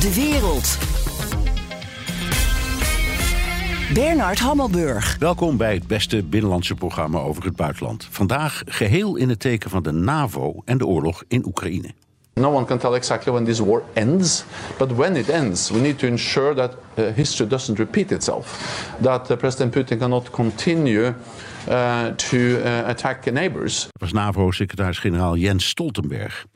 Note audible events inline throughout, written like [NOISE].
De wereld. Bernard Hammelburg. Welkom bij het beste binnenlandse programma over het buitenland. Vandaag geheel in het teken van de NAVO en de oorlog in Oekraïne. No one can tell exactly when this war ends, but when it ends, we need to ensure that uh, history doesn't repeat itself. That uh, President Putin cannot continue uh, to uh, attack neighbors. Dat was NAVO-secretaris-generaal Jens Stoltenberg.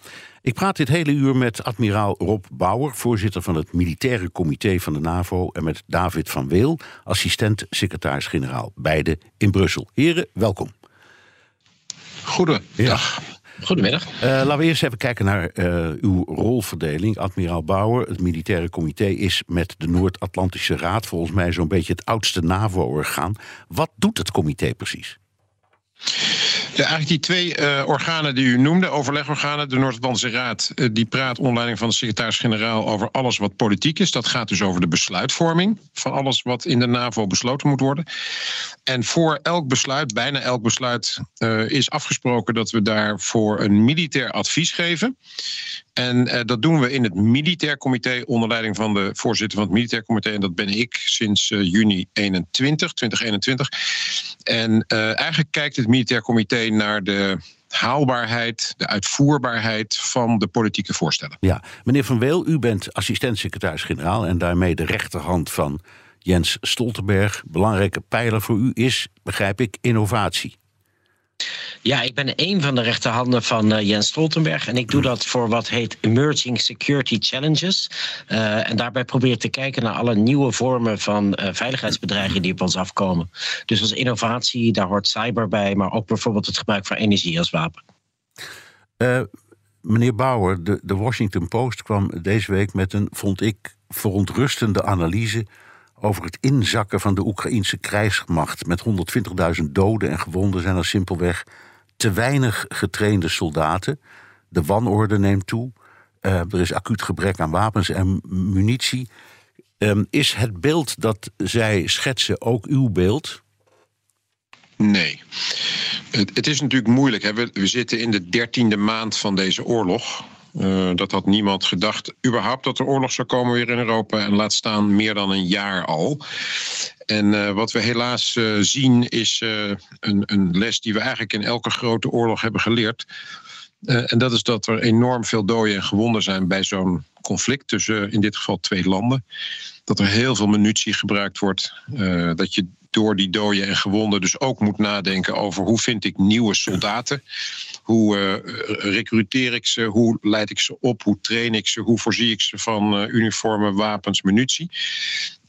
Ik praat dit hele uur met admiraal Rob Bauer, voorzitter van het militaire comité van de NAVO, en met David van Weel, assistent-secretaris-generaal, beide in Brussel. Heren, welkom. Goedendag. Goedemiddag. Uh, laten we eerst even kijken naar uh, uw rolverdeling. Admiraal Bauer, het militaire comité is met de Noord-Atlantische Raad volgens mij zo'n beetje het oudste NAVO-orgaan. Wat doet het comité precies? Eigenlijk die twee uh, organen die u noemde, overlegorganen, de Noord-Atlantische Raad, uh, die praat onder leiding van de secretaris-generaal over alles wat politiek is. Dat gaat dus over de besluitvorming van alles wat in de NAVO besloten moet worden. En voor elk besluit, bijna elk besluit, uh, is afgesproken dat we daarvoor een militair advies geven. En uh, dat doen we in het militair comité onder leiding van de voorzitter van het militair comité. En dat ben ik sinds uh, juni 21, 2021. En uh, eigenlijk kijkt het militair comité naar de haalbaarheid, de uitvoerbaarheid van de politieke voorstellen. Ja, meneer Van Weel, u bent assistent-secretaris-generaal en daarmee de rechterhand van Jens Stoltenberg. Belangrijke pijler voor u is, begrijp ik, innovatie. Ja, ik ben een van de rechterhanden van uh, Jens Stoltenberg. En ik doe dat voor wat heet Emerging Security Challenges. Uh, en daarbij probeer ik te kijken naar alle nieuwe vormen van uh, veiligheidsbedreigingen die op ons afkomen. Dus als innovatie, daar hoort cyber bij, maar ook bijvoorbeeld het gebruik van energie als wapen. meneer Bauer, de, de Washington Post kwam deze week met een, vond ik, verontrustende analyse over het inzakken van de Oekraïnse krijgsmacht. Met 120.000 doden en gewonden zijn er simpelweg te weinig getrainde soldaten. De wanorde neemt toe. Uh, er is acuut gebrek aan wapens en munitie. Um, is het beeld dat zij schetsen ook uw beeld? Nee. Het, het is natuurlijk moeilijk. We, we zitten in de dertiende maand van deze oorlog. Uh, dat had niemand gedacht, überhaupt dat er oorlog zou komen weer in Europa. En laat staan meer dan een jaar al. En uh, wat we helaas uh, zien is een, een, les die we eigenlijk in elke grote oorlog hebben geleerd. en dat is dat er enorm veel doden en gewonden zijn bij zo'n conflict tussen in dit geval twee landen. Dat er heel veel munitie gebruikt wordt. dat je door die doden en gewonden dus ook moet nadenken over hoe vind ik nieuwe soldaten. Hoe uh, recruteer ik ze? Hoe leid ik ze op? Hoe train ik ze? Hoe voorzie ik ze van uh, uniformen, wapens, munitie?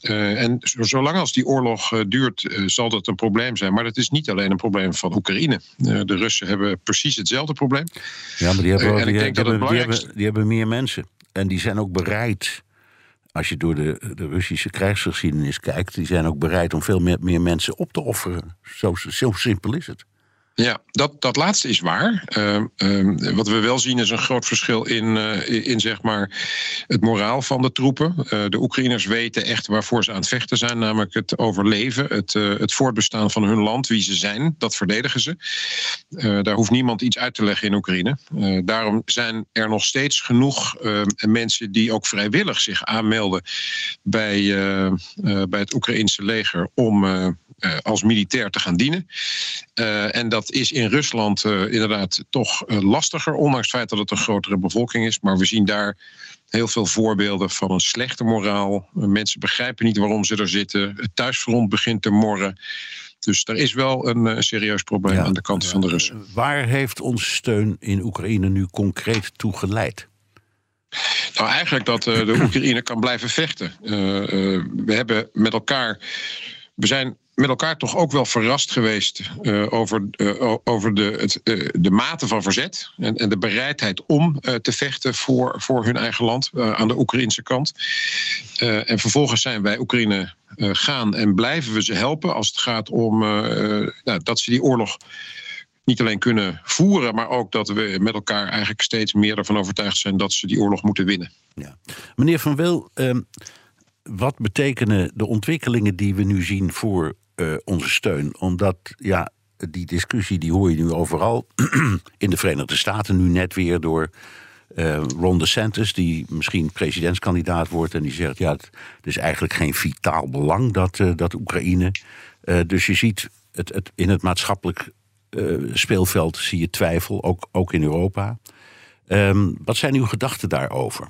Uh, en zolang als die oorlog uh, duurt, uh, zal dat een probleem zijn. Maar dat is niet alleen een probleem van Oekraïne. de Russen hebben precies hetzelfde probleem. Ja, maar die hebben, en ik denk die, dat hebben, die, hebben, die hebben meer mensen. En die zijn ook bereid als je door de, de Russische krijgsgeschiedenis kijkt, die zijn ook bereid om veel meer, meer mensen op te offeren. Zo, zo simpel is het. Ja, dat, dat laatste is waar. Uh, uh, wat we wel zien is een groot verschil in, uh, in zeg maar het moraal van de troepen. de Oekraïners weten echt waarvoor ze aan het vechten zijn, namelijk het overleven, het, het voortbestaan van hun land, wie ze zijn, dat verdedigen ze. daar hoeft niemand iets uit te leggen in Oekraïne. daarom zijn er nog steeds genoeg mensen die ook vrijwillig zich aanmelden bij, bij het Oekraïnse leger om als militair te gaan dienen. Uh, en dat is in Rusland uh, inderdaad toch lastiger, ondanks het feit dat het een grotere bevolking is. Maar we zien daar heel veel voorbeelden van een slechte moraal. mensen begrijpen niet waarom ze er zitten. Het thuisfront begint te morren. Dus er is wel een serieus probleem ja, aan de kant ja, van de Russen. Waar heeft onze steun in Oekraïne nu concreet toe geleid? Nou, eigenlijk dat de Oekraïne kan blijven vechten. we hebben met elkaar. We zijn met elkaar toch ook wel verrast geweest uh, over, uh, over de, het, uh, de mate van verzet en, en de bereidheid om te vechten voor, voor hun eigen land aan de Oekraïnse kant. en vervolgens zijn wij Oekraïne gaan en blijven we ze helpen als het gaat om nou, dat ze die oorlog niet alleen kunnen voeren, maar ook dat we met elkaar eigenlijk steeds meer ervan overtuigd zijn dat ze die oorlog moeten winnen. Ja. Meneer Van Wil, ehm, wat betekenen de ontwikkelingen die we nu zien voor uh, onze steun? Omdat ja, die discussie die hoor je nu overal. [CLEARS THROAT] In de Verenigde Staten nu net weer door uh, Ron DeSantis, die misschien presidentskandidaat wordt. En die zegt: ja, het, is eigenlijk geen vitaal belang dat, uh, dat Oekraïne. dus je ziet het, het, in het maatschappelijk speelveld zie je twijfel, ook, ook in Europa. Um, wat zijn uw gedachten daarover?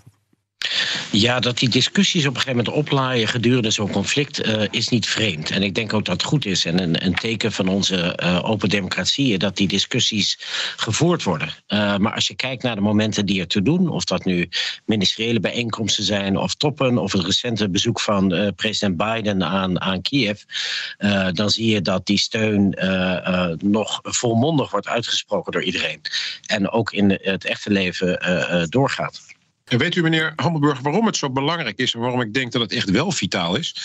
Ja, dat die discussies op een gegeven moment oplaaien gedurende zo'n conflict uh, is niet vreemd. En ik denk ook dat het goed is en een, een teken van onze uh, open democratie dat die discussies gevoerd worden. Uh, maar als je kijkt naar de momenten die er toe doen, of dat nu ministeriële bijeenkomsten zijn of toppen, of het recente bezoek van president Biden aan, aan Kiev, dan zie je dat die steun nog volmondig wordt uitgesproken door iedereen. En ook in het echte leven doorgaat. Weet u, meneer Hammelburg, waarom het zo belangrijk is en waarom ik denk dat het echt wel vitaal is?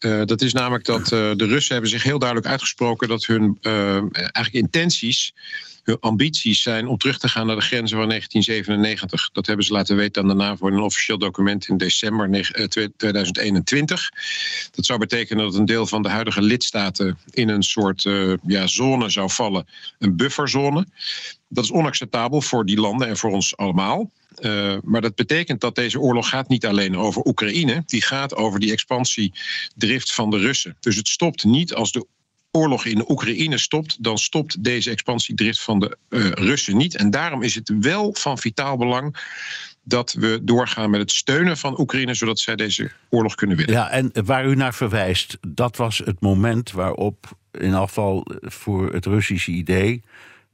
Uh, dat is namelijk dat uh, de Russen hebben zich heel duidelijk uitgesproken dat hun uh, eigenlijk intenties, hun ambities zijn om terug te gaan naar de grenzen van 1997. Dat hebben ze laten weten aan de NAVO in een officieel document in december 2021. Dat zou betekenen dat een deel van de huidige lidstaten in een soort ja, zone zou vallen, een bufferzone. Dat is onacceptabel voor die landen en voor ons allemaal. Uh, maar dat betekent dat deze oorlog gaat niet alleen over Oekraïne, die gaat over die expansiedrift van de Russen. Dus het stopt niet als de oorlog in Oekraïne stopt, dan stopt deze expansiedrift van de uh, Russen niet. En daarom is het wel van vitaal belang dat we doorgaan met het steunen van Oekraïne, zodat zij deze oorlog kunnen winnen. Ja, en waar u naar verwijst, dat was het moment waarop, in afval voor het Russische idee,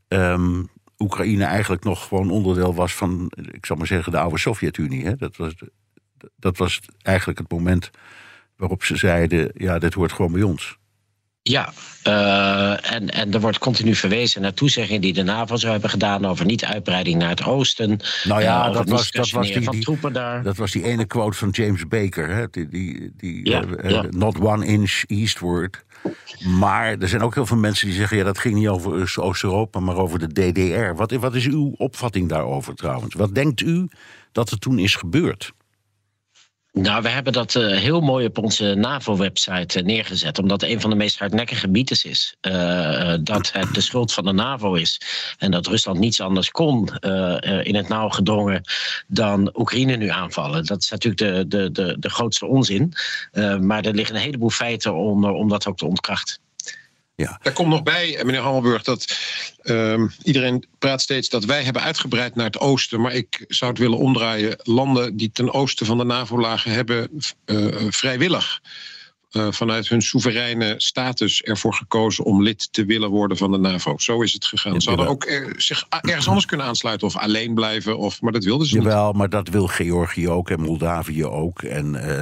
um, Oekraïne eigenlijk nog gewoon onderdeel was van, ik zal maar zeggen, de oude Sovjet-Unie. Dat was, dat was eigenlijk het moment waarop ze zeiden: ja, dit hoort gewoon bij ons. Ja, uh, en, en er wordt continu verwezen naar toezeggingen die de NAVO zou hebben gedaan over niet-uitbreiding naar het oosten. Nou ja, uh, dat, was, dat, was die, van troepen daar. dat was die ene quote van James Baker, hè? die, die, die ja, uh, ja. not one inch eastward. Maar er zijn ook heel veel mensen die zeggen: ja, dat ging niet over Oost-Europa, maar over de DDR. Wat, wat is uw opvatting daarover trouwens? Wat denkt u dat er toen is gebeurd? Nou, we hebben dat uh, heel mooi op onze NAVO-website uh, neergezet, omdat een van de meest hardnekkige mythes is uh, dat het de schuld van de NAVO is en dat Rusland niets anders kon in het nauw gedrongen dan Oekraïne nu aanvallen. Dat is natuurlijk de, de, de, de grootste onzin, maar er liggen een heleboel feiten onder om dat ook te ontkrachten. Ja. Daar komt nog bij, meneer Hammelburg, dat uh, iedereen praat steeds dat wij hebben uitgebreid naar het oosten. Maar ik zou het willen omdraaien. Landen die ten oosten van de NAVO lagen, hebben uh, vrijwillig uh, vanuit hun soevereine status ervoor gekozen om lid te willen worden van de NAVO. Zo is het gegaan. Ze hadden ook er, zich ergens anders kunnen aansluiten of alleen blijven, of, maar dat wilden ze Jawel, niet. Jawel, maar dat wil Georgië ook en Moldavië ook. En uh,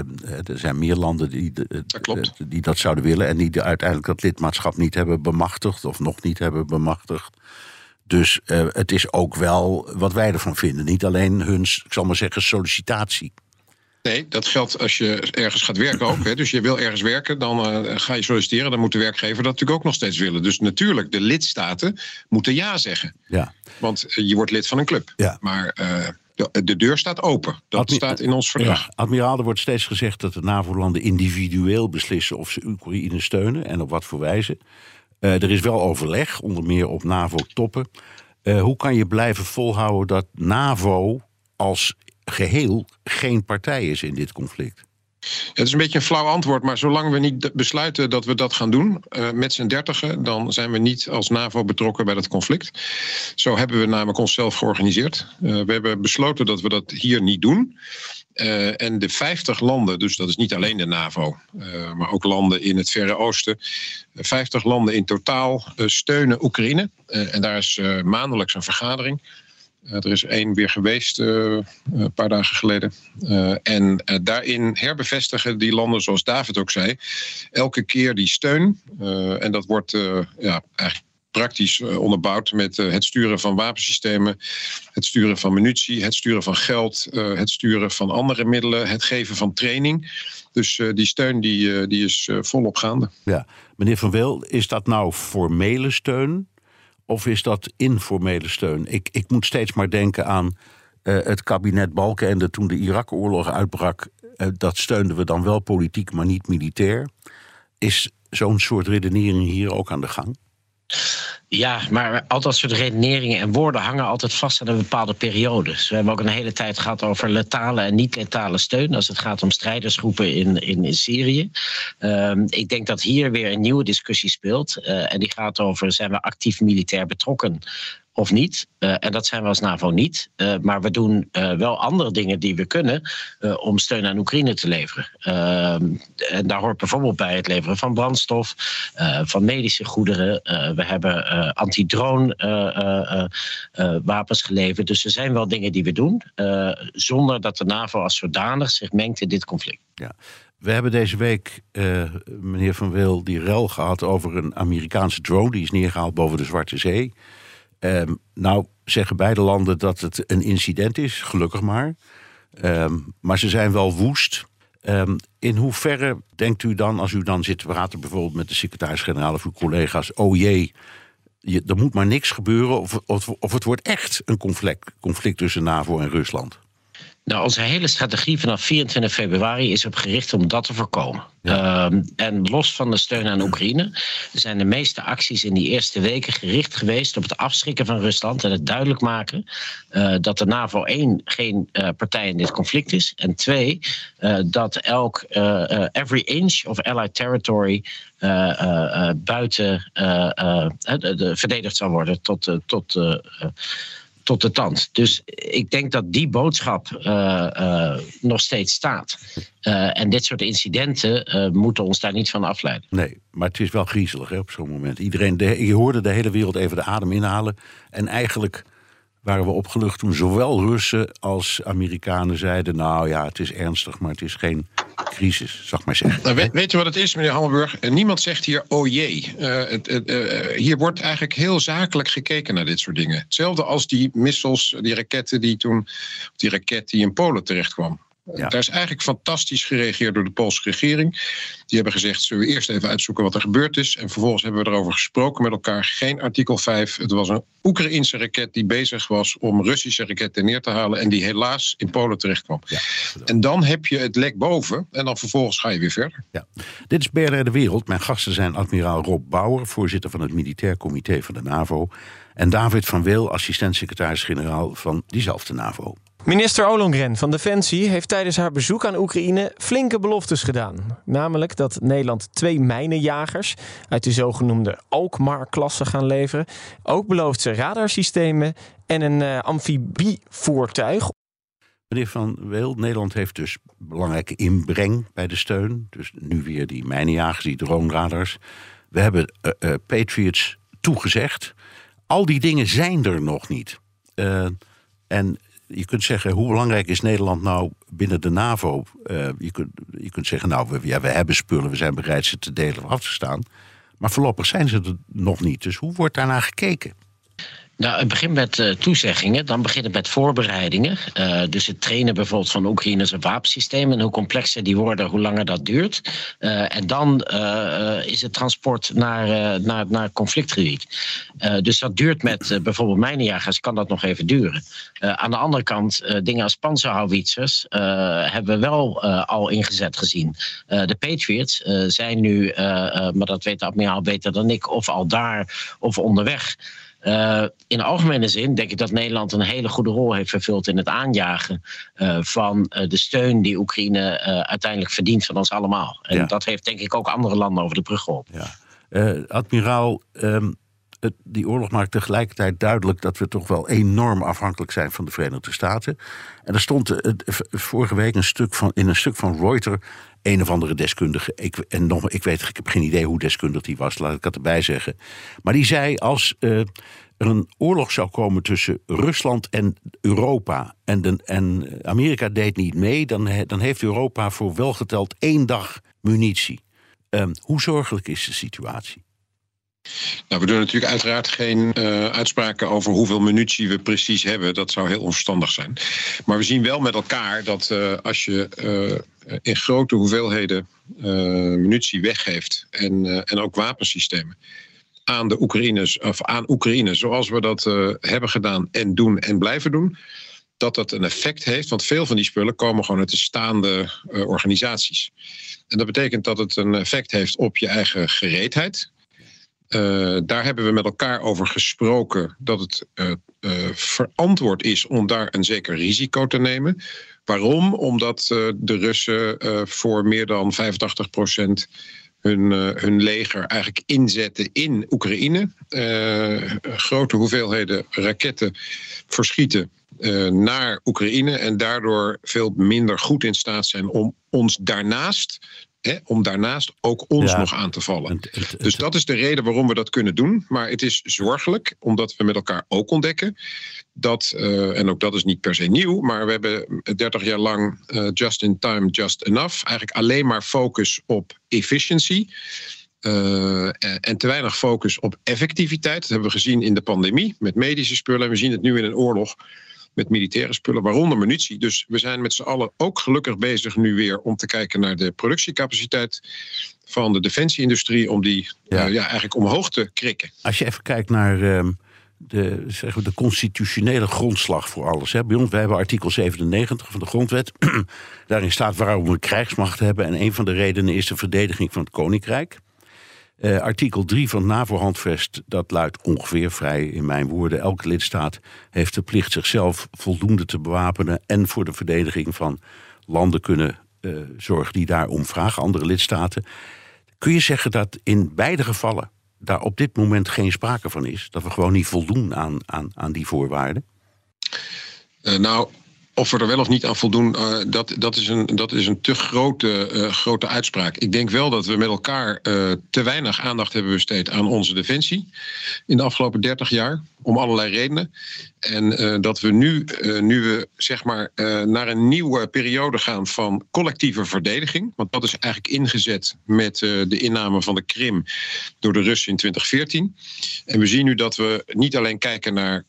er zijn meer landen die, dat die dat zouden willen en die uiteindelijk dat lidmaatschap niet hebben bemachtigd of nog niet hebben bemachtigd. Dus het is ook wel wat wij ervan vinden. Niet alleen hun, ik zal maar zeggen, sollicitatie. Nee, dat geldt als je ergens gaat werken ook. Hè. Dus je wil ergens werken, dan uh, ga je solliciteren. Dan moet de werkgever dat natuurlijk ook nog steeds willen. Dus natuurlijk, de lidstaten moeten ja zeggen. Ja. Want uh, je wordt lid van een club. Ja. Maar uh, de, de, deur staat open. Dat Admi staat in ons verdrag. Ja, admiraal, er wordt steeds gezegd dat de NAVO-landen individueel beslissen of ze Oekraïne steunen en op wat voor wijze. er is wel overleg, onder meer op NAVO-toppen. hoe kan je blijven volhouden dat NAVO als geheel geen partij is in dit conflict? Het is een beetje een flauw antwoord, maar zolang we niet besluiten dat we dat gaan doen uh, met z'n dertigen, dan zijn we niet als NAVO betrokken bij dat conflict. Zo hebben we namelijk onszelf georganiseerd. Uh, we hebben besloten dat we dat hier niet doen. Uh, en de 50 landen, dus dat is niet alleen de NAVO, maar ook landen in het Verre Oosten, 50 landen in totaal steunen Oekraïne. en daar is maandelijks een vergadering. Er is één weer geweest een paar dagen geleden. en daarin herbevestigen die landen, zoals David ook zei, elke keer die steun. en dat wordt ja, eigenlijk praktisch onderbouwd met het sturen van wapensystemen, het sturen van munitie, het sturen van geld, het sturen van andere middelen, het geven van training. Dus die steun die, die is volop gaande. Ja, meneer Van Wil, is dat nou formele steun of is dat informele steun? Ik, ik moet steeds maar denken aan het kabinet Balkenende toen de Irak-oorlog uitbrak. dat steunden we dan wel politiek, maar niet militair. Is zo'n soort redenering hier ook aan de gang? Ja, maar al dat soort redeneringen en woorden hangen altijd vast aan een bepaalde periode. Dus we hebben ook een hele tijd gehad over letale en niet-letale steun. Als het gaat om strijdersgroepen in, in, Syrië. Um, ik denk dat hier weer een nieuwe discussie speelt. Uh, en die gaat over: zijn we actief militair betrokken of niet. Uh, en dat zijn we als NAVO niet. Uh, maar we doen uh, wel andere dingen die we kunnen om steun aan Oekraïne te leveren. En daar hoort bijvoorbeeld bij het leveren van brandstof, van medische goederen. we hebben anti-drone wapens geleverd. Dus er zijn wel dingen die we doen, zonder dat de NAVO als zodanig zich mengt in dit conflict. Ja. We hebben deze week, meneer Van Wil, die rel gehad over een Amerikaanse drone. Die is neergehaald boven de Zwarte Zee. Um, nou zeggen beide landen dat het een incident is, gelukkig maar. Um, maar ze zijn wel woest. Um, in hoeverre denkt u dan, als u dan zit te praten bijvoorbeeld met de secretaris-generaal of uw collega's, oh jee, je, er moet maar niks gebeuren of, of, of het wordt echt een conflict, conflict tussen NAVO en Rusland? Nou, onze hele strategie vanaf 24 februari is op gericht om dat te voorkomen. Ja. Um, en los van de steun aan Oekraïne zijn de meeste acties in die eerste weken gericht geweest op het afschrikken van Rusland en het duidelijk maken uh, dat de NAVO één geen uh, partij in dit conflict is en twee uh, dat elk every inch of allied territory buiten de, de, verdedigd zal worden tot, tot tot de tand. Dus ik denk dat die boodschap uh, uh, nog steeds staat. Uh, en dit soort incidenten moeten ons daar niet van afleiden. Nee, maar het is wel griezelig hè, op zo'n moment. Iedereen, de, je hoorde de hele wereld even de adem inhalen. En eigenlijk waren we opgelucht toen zowel Russen als Amerikanen zeiden... nou ja, het is ernstig, maar het is geen crisis, zeg maar zeggen. Nou, weet, je wat het is, meneer Hammelburg? Niemand zegt hier, oh jee. Uh, het, uh, hier wordt eigenlijk heel zakelijk gekeken naar dit soort dingen. Hetzelfde als die missiles, die raketten die toen... die raket die in Polen terecht kwam. Ja. Daar is eigenlijk fantastisch gereageerd door de Poolse regering. Die hebben gezegd, zullen we eerst even uitzoeken wat er gebeurd is. En vervolgens hebben we erover gesproken met elkaar. Geen artikel 5. Het was een Oekraïnse raket die bezig was om Russische raketten neer te halen. En die helaas in Polen terecht kwam. Ja, en dan heb je het lek boven. En dan vervolgens ga je weer verder. Ja. Dit is BNR De Wereld. Mijn gasten zijn admiraal Rob Bauer, voorzitter van het Militair Comité van de NAVO. En David van Wil, assistent-secretaris-generaal van diezelfde NAVO. Minister Ollongren van Defensie heeft tijdens haar bezoek aan Oekraïne flinke beloftes gedaan. Namelijk dat Nederland twee mijnenjagers uit de zogenoemde Alkmaar-klasse gaan leveren. Ook belooft ze radarsystemen en een uh, amfibievoertuig. Meneer Van Weel, Nederland heeft dus belangrijke inbreng bij de steun. Dus nu weer die mijnenjagers, die drone-radars. We hebben uh, uh, Patriots toegezegd. Al die dingen zijn er nog niet. en je kunt zeggen, hoe belangrijk is Nederland nou binnen de NAVO? Uh, je, kunt, je kunt zeggen, nou, we, ja, we hebben spullen, we zijn bereid ze te delen of af te staan. Maar voorlopig zijn ze er nog niet. Dus hoe wordt daarnaar gekeken? Nou, het begint met uh, toezeggingen, dan begint het met voorbereidingen. Uh, dus het trainen bijvoorbeeld van Oekraïners wapensysteem. En hoe complexer die worden, hoe langer dat duurt. Uh, en dan is het transport naar, naar, naar conflictgebied. dus dat duurt met bijvoorbeeld mijnenjagers, kan dat nog even duren. aan de andere kant, dingen als panzerhouwitsers hebben we wel al ingezet gezien. de Patriots zijn nu, maar dat weet de admiraal beter dan ik, of al daar of onderweg. Uh, in algemene zin denk ik dat Nederland een hele goede rol heeft vervuld in het aanjagen uh, van uh, de steun die Oekraïne uiteindelijk verdient van ons allemaal. En ja. dat heeft denk ik ook andere landen over de brug geholpen. Ja. admiraal, um, die oorlog maakt tegelijkertijd duidelijk dat we toch wel enorm afhankelijk zijn van de Verenigde Staten. En er stond eh, vorige week een stuk van, in een stuk van Reuters een of andere deskundige. Ik, en nog, ik weet, ik heb geen idee hoe deskundig die was, laat ik dat erbij zeggen. Maar die zei: als uh, er een oorlog zou komen tussen Rusland en Europa. en, en Amerika deed niet mee, dan, dan heeft Europa voor welgeteld één dag munitie. Um, hoe zorgelijk is de situatie? Nou, we doen natuurlijk uiteraard geen uh, uitspraken over hoeveel munitie we precies hebben. Dat zou heel onverstandig zijn. Maar we zien wel met elkaar dat uh, als je uh, in grote hoeveelheden munitie weggeeft en, en ook wapensystemen aan de Oekraïners of aan Oekraïne, zoals we dat hebben gedaan en doen en blijven doen, dat dat een effect heeft. Want veel van die spullen komen gewoon uit de staande organisaties. En dat betekent dat het een effect heeft op je eigen gereedheid. Uh, daar hebben we met elkaar over gesproken dat het uh, uh, verantwoord is om daar een zeker risico te nemen. Waarom? Omdat de Russen voor meer dan 85 procent hun, hun leger eigenlijk inzetten in Oekraïne. grote hoeveelheden raketten verschieten naar Oekraïne en daardoor veel minder goed in staat zijn om ons daarnaast om daarnaast ook ons nog aan te vallen. dus dat is de reden waarom we dat kunnen doen. Maar het is zorgelijk, omdat we met elkaar ook ontdekken dat, uh, en ook dat is niet per se nieuw, maar we hebben 30 jaar lang uh, just in time, just enough. Eigenlijk alleen maar focus op efficiency. Uh, en te weinig focus op effectiviteit. Dat hebben we gezien in de pandemie met medische spullen. We zien het nu in een oorlog met militaire spullen, waaronder munitie. Dus we zijn met z'n allen ook gelukkig bezig nu weer om te kijken naar de productiecapaciteit van de defensieindustrie, om die ja. Uh, ja eigenlijk omhoog te krikken. Als je even kijkt naar. Uh, de, we, de constitutionele grondslag voor alles. Hè. Bij ons, wij hebben artikel 97 van de grondwet. [CLEARS THROAT] Daarin staat waarom we krijgsmacht hebben. En een van de redenen is de verdediging van het koninkrijk. Uh, artikel 3 van het NAVO-handvest, dat luidt ongeveer vrij in mijn woorden. Elke lidstaat heeft de plicht zichzelf voldoende te bewapenen en voor de verdediging van landen kunnen uh, zorgen die daarom vragen, andere lidstaten. Kun je zeggen dat in beide gevallen daar op dit moment geen sprake van is? Dat we gewoon niet voldoen aan, aan, aan die voorwaarden? Uh, nou, of we er wel of niet aan voldoen, uh, dat, dat, is een, dat is een te grote, uh, grote uitspraak. Ik denk wel dat we met elkaar uh, te weinig aandacht hebben besteed aan onze defensie in de afgelopen 30 jaar, om allerlei redenen. En dat we nu, nu we zeg maar naar een nieuwe periode gaan van collectieve verdediging, want dat is eigenlijk ingezet met de inname van de Krim door de Russen in 2014. En we zien nu dat we niet alleen kijken naar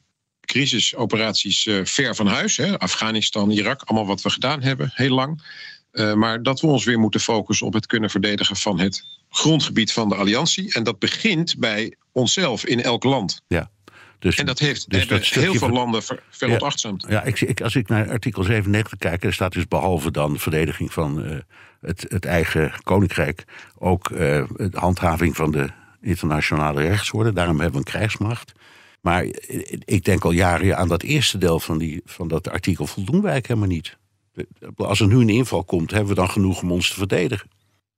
crisisoperaties uh, ver van huis. Hè? Afghanistan, Irak, allemaal wat we gedaan hebben, heel lang. Uh, maar dat we ons weer moeten focussen op het kunnen verdedigen van het grondgebied van de alliantie. En dat begint bij onszelf in elk land. Ja. Dus, en dat heeft dus dat heel veel landen ver, veronachtzaamd. Ja, ja ik, als ik naar artikel 97 kijk, er staat dus behalve dan verdediging van uh, het, het, eigen koninkrijk, ook de handhaving van de internationale rechtsorde. Daarom hebben we een krijgsmacht. Maar ik denk al jaren aan dat eerste deel van, die, van dat artikel voldoen wij helemaal niet. Als er nu een inval komt, hebben we dan genoeg om ons te verdedigen.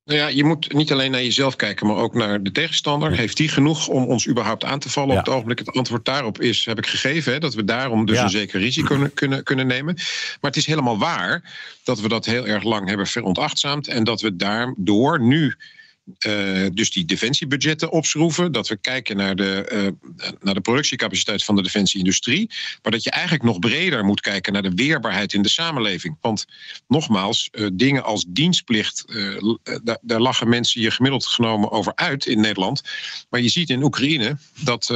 Nou ja, je moet niet alleen naar jezelf kijken, maar ook naar de tegenstander. Heeft die genoeg om ons überhaupt aan te vallen? Ja. Op het ogenblik het antwoord daarop is, heb ik gegeven, hè, dat we daarom dus ja. een zeker risico kunnen, kunnen, kunnen nemen. Maar het is helemaal waar dat we dat heel erg lang hebben veronachtzaamd en dat we daardoor nu uh, dus die defensiebudgetten opschroeven. Dat we kijken naar de, uh, naar de productiecapaciteit van de defensieindustrie. Maar dat je eigenlijk nog breder moet kijken naar de weerbaarheid in de samenleving. Want nogmaals, uh, dingen als dienstplicht, daar, daar lachen mensen je gemiddeld genomen over uit in Nederland. Maar je ziet in Oekraïne dat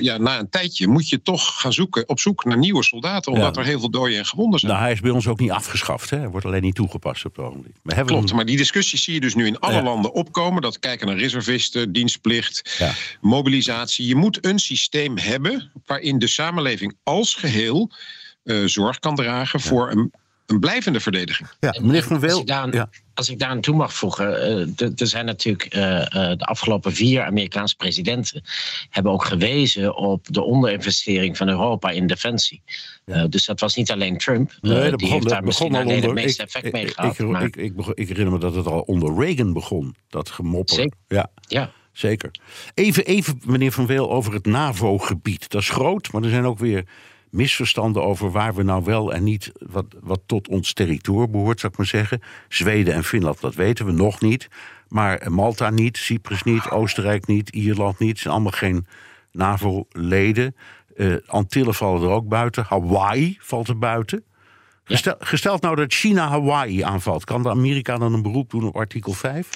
ja, na een tijdje moet je toch gaan zoeken op zoek naar nieuwe soldaten. Omdat ja. er heel veel doden en gewonden zijn. Nou, hij is bij ons ook niet afgeschaft. Hè? Hij wordt alleen niet toegepast op het ogenblik. Klopt, maar die discussie zie je dus nu in alle ja. landen opkomen Dat kijken naar reservisten, dienstplicht, ja. mobilisatie. Je moet een systeem hebben waarin de samenleving als geheel uh, zorg kan dragen voor een, een blijvende verdediging. Ja, meneer Van Weel. Ja als ik daar aan toe mag voegen, uh, er zijn natuurlijk uh, uh, de afgelopen vier Amerikaanse presidenten hebben ook gewezen op de onderinvestering van Europa in defensie. Ja. dus dat was niet alleen Trump. Nee, die begon, heeft daar misschien onder, het meeste effect ik, mee ik, gehad. Ik, maar... ik, ik, ik, herinner me dat het al onder Reagan begon, dat gemopper. Zeker. Ja. ja. zeker. Even, even, meneer Van Weel, over het NAVO-gebied. Dat is groot, maar er zijn ook weer misverstanden over waar we nou wel en niet. wat, wat tot ons territorium behoort, zou ik maar zeggen. Zweden en Finland, dat weten we nog niet. Maar Malta niet, Cyprus niet, Oostenrijk niet, Ierland niet. Het zijn allemaal geen NAVO-leden. Uh, Antillen vallen er ook buiten. Hawaii valt er buiten. Gestel, gesteld nou dat China Hawaii aanvalt, kan de Amerika dan een beroep doen op artikel 5?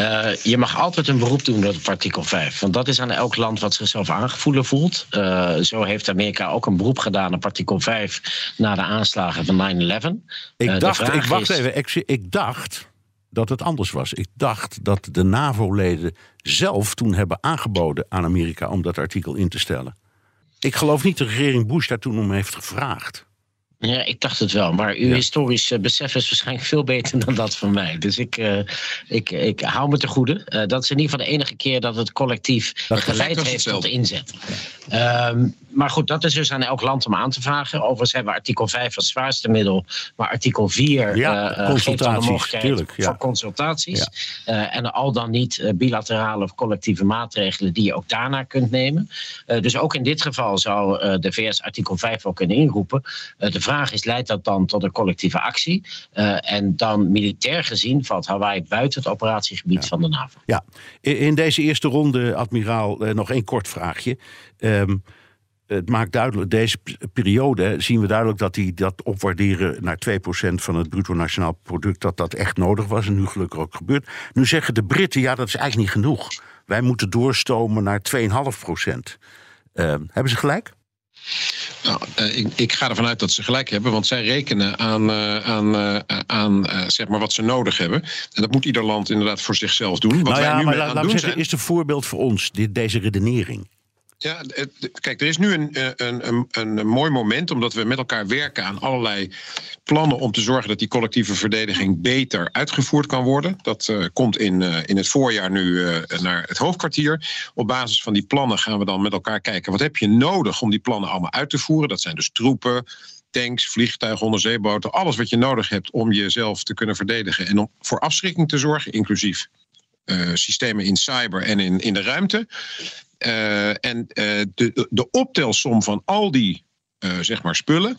Uh, je mag altijd een beroep doen op artikel 5. Want dat is aan elk land wat zichzelf aangevoelen voelt. Uh, zo heeft Amerika ook een beroep gedaan op artikel 5 na de aanslagen van 9-11. Ik dacht, ik wacht even, ik, ik dacht dat het anders was. Ik dacht dat de NAVO-leden zelf toen hebben aangeboden aan Amerika om dat artikel in te stellen. Ik geloof niet de regering Bush daar toen om heeft gevraagd. Ja, ik dacht het wel. Maar uw historisch besef is waarschijnlijk veel beter dan dat van mij. Dus ik, uh, ik, ik hou me te goede. Uh, dat is in ieder geval de enige keer dat het collectief dat geleid heeft tot inzet. Um, maar goed, dat is dus aan elk land om aan te vragen. Overigens hebben we artikel 5 als zwaarste middel. Maar artikel 4 ja, uh, geeft dan de mogelijkheid tuurlijk, ja. voor consultaties. Ja. en al dan niet bilaterale of collectieve maatregelen die je ook daarna kunt nemen. dus ook in dit geval zou de VS artikel 5 wel kunnen inroepen. de vraag is, leidt dat dan tot een collectieve actie? En dan militair gezien valt Hawaii buiten het operatiegebied van de NAVO. Ja, in deze eerste ronde, admiraal, nog één kort vraagje. Um, het maakt duidelijk, deze periode zien we duidelijk dat die dat opwaarderen naar 2% van het bruto nationaal product, dat dat echt nodig was en nu gelukkig ook gebeurt. Nu zeggen de Britten, ja, dat is eigenlijk niet genoeg. Wij moeten doorstomen naar 2,5%. Uh, hebben ze gelijk? Nou, uh, ik, ik, ga ervan uit dat ze gelijk hebben, want zij rekenen aan, uh, aan, uh, aan zeg maar wat ze nodig hebben. En dat moet ieder land inderdaad voor zichzelf doen. Wat nou ja, wij nu maar laat doen zeggen, zijn... is een voorbeeld voor ons, dit, deze redenering. Ja, kijk, er is nu een, een, een, een mooi moment, omdat we met elkaar werken aan allerlei plannen om te zorgen dat die collectieve verdediging beter uitgevoerd kan worden. Dat uh, komt in, uh, in het voorjaar nu naar het hoofdkwartier. Op basis van die plannen gaan we dan met elkaar kijken wat heb je nodig om die plannen allemaal uit te voeren. Dat zijn dus troepen, tanks, vliegtuigen, onderzeeboten, alles wat je nodig hebt om jezelf te kunnen verdedigen en om voor afschrikking te zorgen, inclusief systemen in cyber en in, in de ruimte. Uh, en uh, de, de optelsom van al die zeg maar spullen,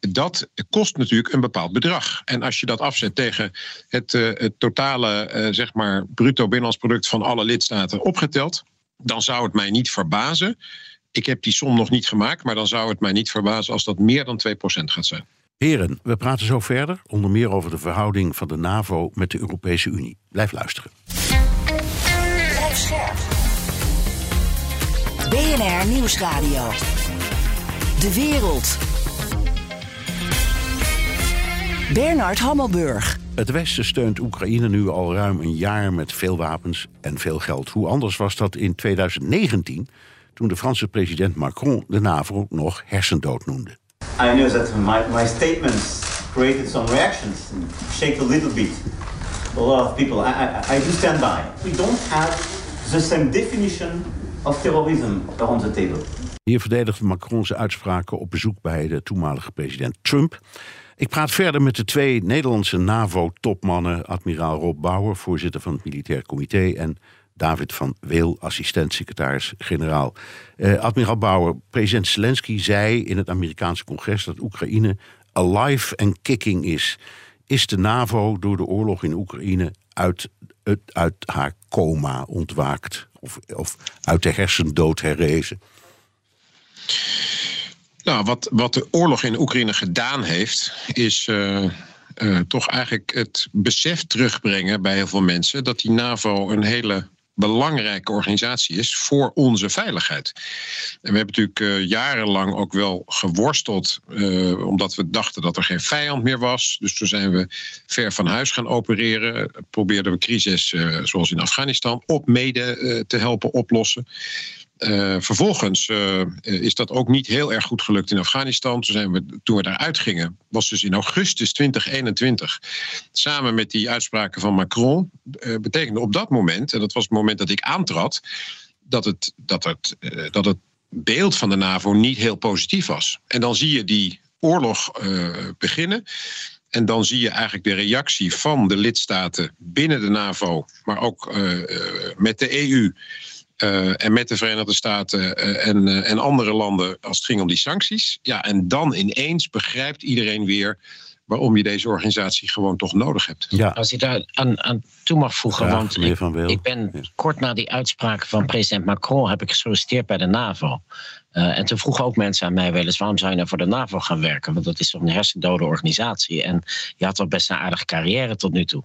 dat kost natuurlijk een bepaald bedrag. En als je dat afzet tegen het, het totale zeg maar bruto binnenlands product van alle lidstaten opgeteld, dan zou het mij niet verbazen. Ik heb die som nog niet gemaakt, maar dan zou het mij niet verbazen als dat meer dan 2% gaat zijn. Heren, we praten zo verder, onder meer over de verhouding van de NAVO met de Europese Unie. Blijf luisteren. BNR Nieuwsradio. De wereld. Bernard Hammelburg. Het Westen steunt Oekraïne nu al ruim een jaar met veel wapens en veel geld. Hoe anders was dat in 2019, toen de Franse president Macron de NAVO nog hersendood noemde. I know that my, my statements created some reactions, shake a little bit. A lot of people. I, I, I do stand by. We don't have the same definition of terrorism on the table. Hier verdedigde Macron zijn uitspraken op bezoek bij de toenmalige president Trump. Ik praat verder met de twee Nederlandse NAVO-topmannen, admiraal Rob Bauer, voorzitter van het Militair Comité, en David van Weel, assistent-secretaris-generaal. Uh, admiraal Bauer, president Zelensky zei in het Amerikaanse congres dat Oekraïne alive and kicking is. Is de NAVO door de oorlog in Oekraïne uit, uit, uit haar coma ontwaakt? Of, of uit de hersendood herrezen? Nou, wat, wat de oorlog in Oekraïne gedaan heeft, is uh, uh, toch eigenlijk het besef terugbrengen bij heel veel mensen dat die NAVO een hele belangrijke organisatie is voor onze veiligheid. En we hebben natuurlijk uh, jarenlang ook wel geworsteld, uh, omdat we dachten dat er geen vijand meer was. Dus toen zijn we ver van huis gaan opereren. Probeerden we crisis, uh, zoals in Afghanistan, op mede te helpen oplossen. Uh, vervolgens uh, is dat ook niet heel erg goed gelukt in Afghanistan. Toen, zijn we, toen we daaruit gingen, was dus in augustus 2021. Samen met die uitspraken van Macron. Uh, betekende op dat moment, en dat was het moment dat ik aantrad. dat het, dat het, dat het beeld van de NAVO niet heel positief was. En dan zie je die oorlog beginnen. En dan zie je eigenlijk de reactie van de lidstaten binnen de NAVO, maar ook met de EU. En met de Verenigde Staten en, en andere landen als het ging om die sancties. Ja, en dan ineens begrijpt iedereen weer waarom je deze organisatie gewoon toch nodig hebt. Ja. Als ik daar aan, aan toe mag voegen, want ik, ik, ben kort na die uitspraak van president Macron heb ik gesolliciteerd bij de NAVO. Uh, en toen vroegen ook mensen aan mij wel eens: waarom zou je nou voor de NAVO gaan werken? Want dat is toch een hersendode organisatie. En je had wel best een aardige carrière tot nu toe.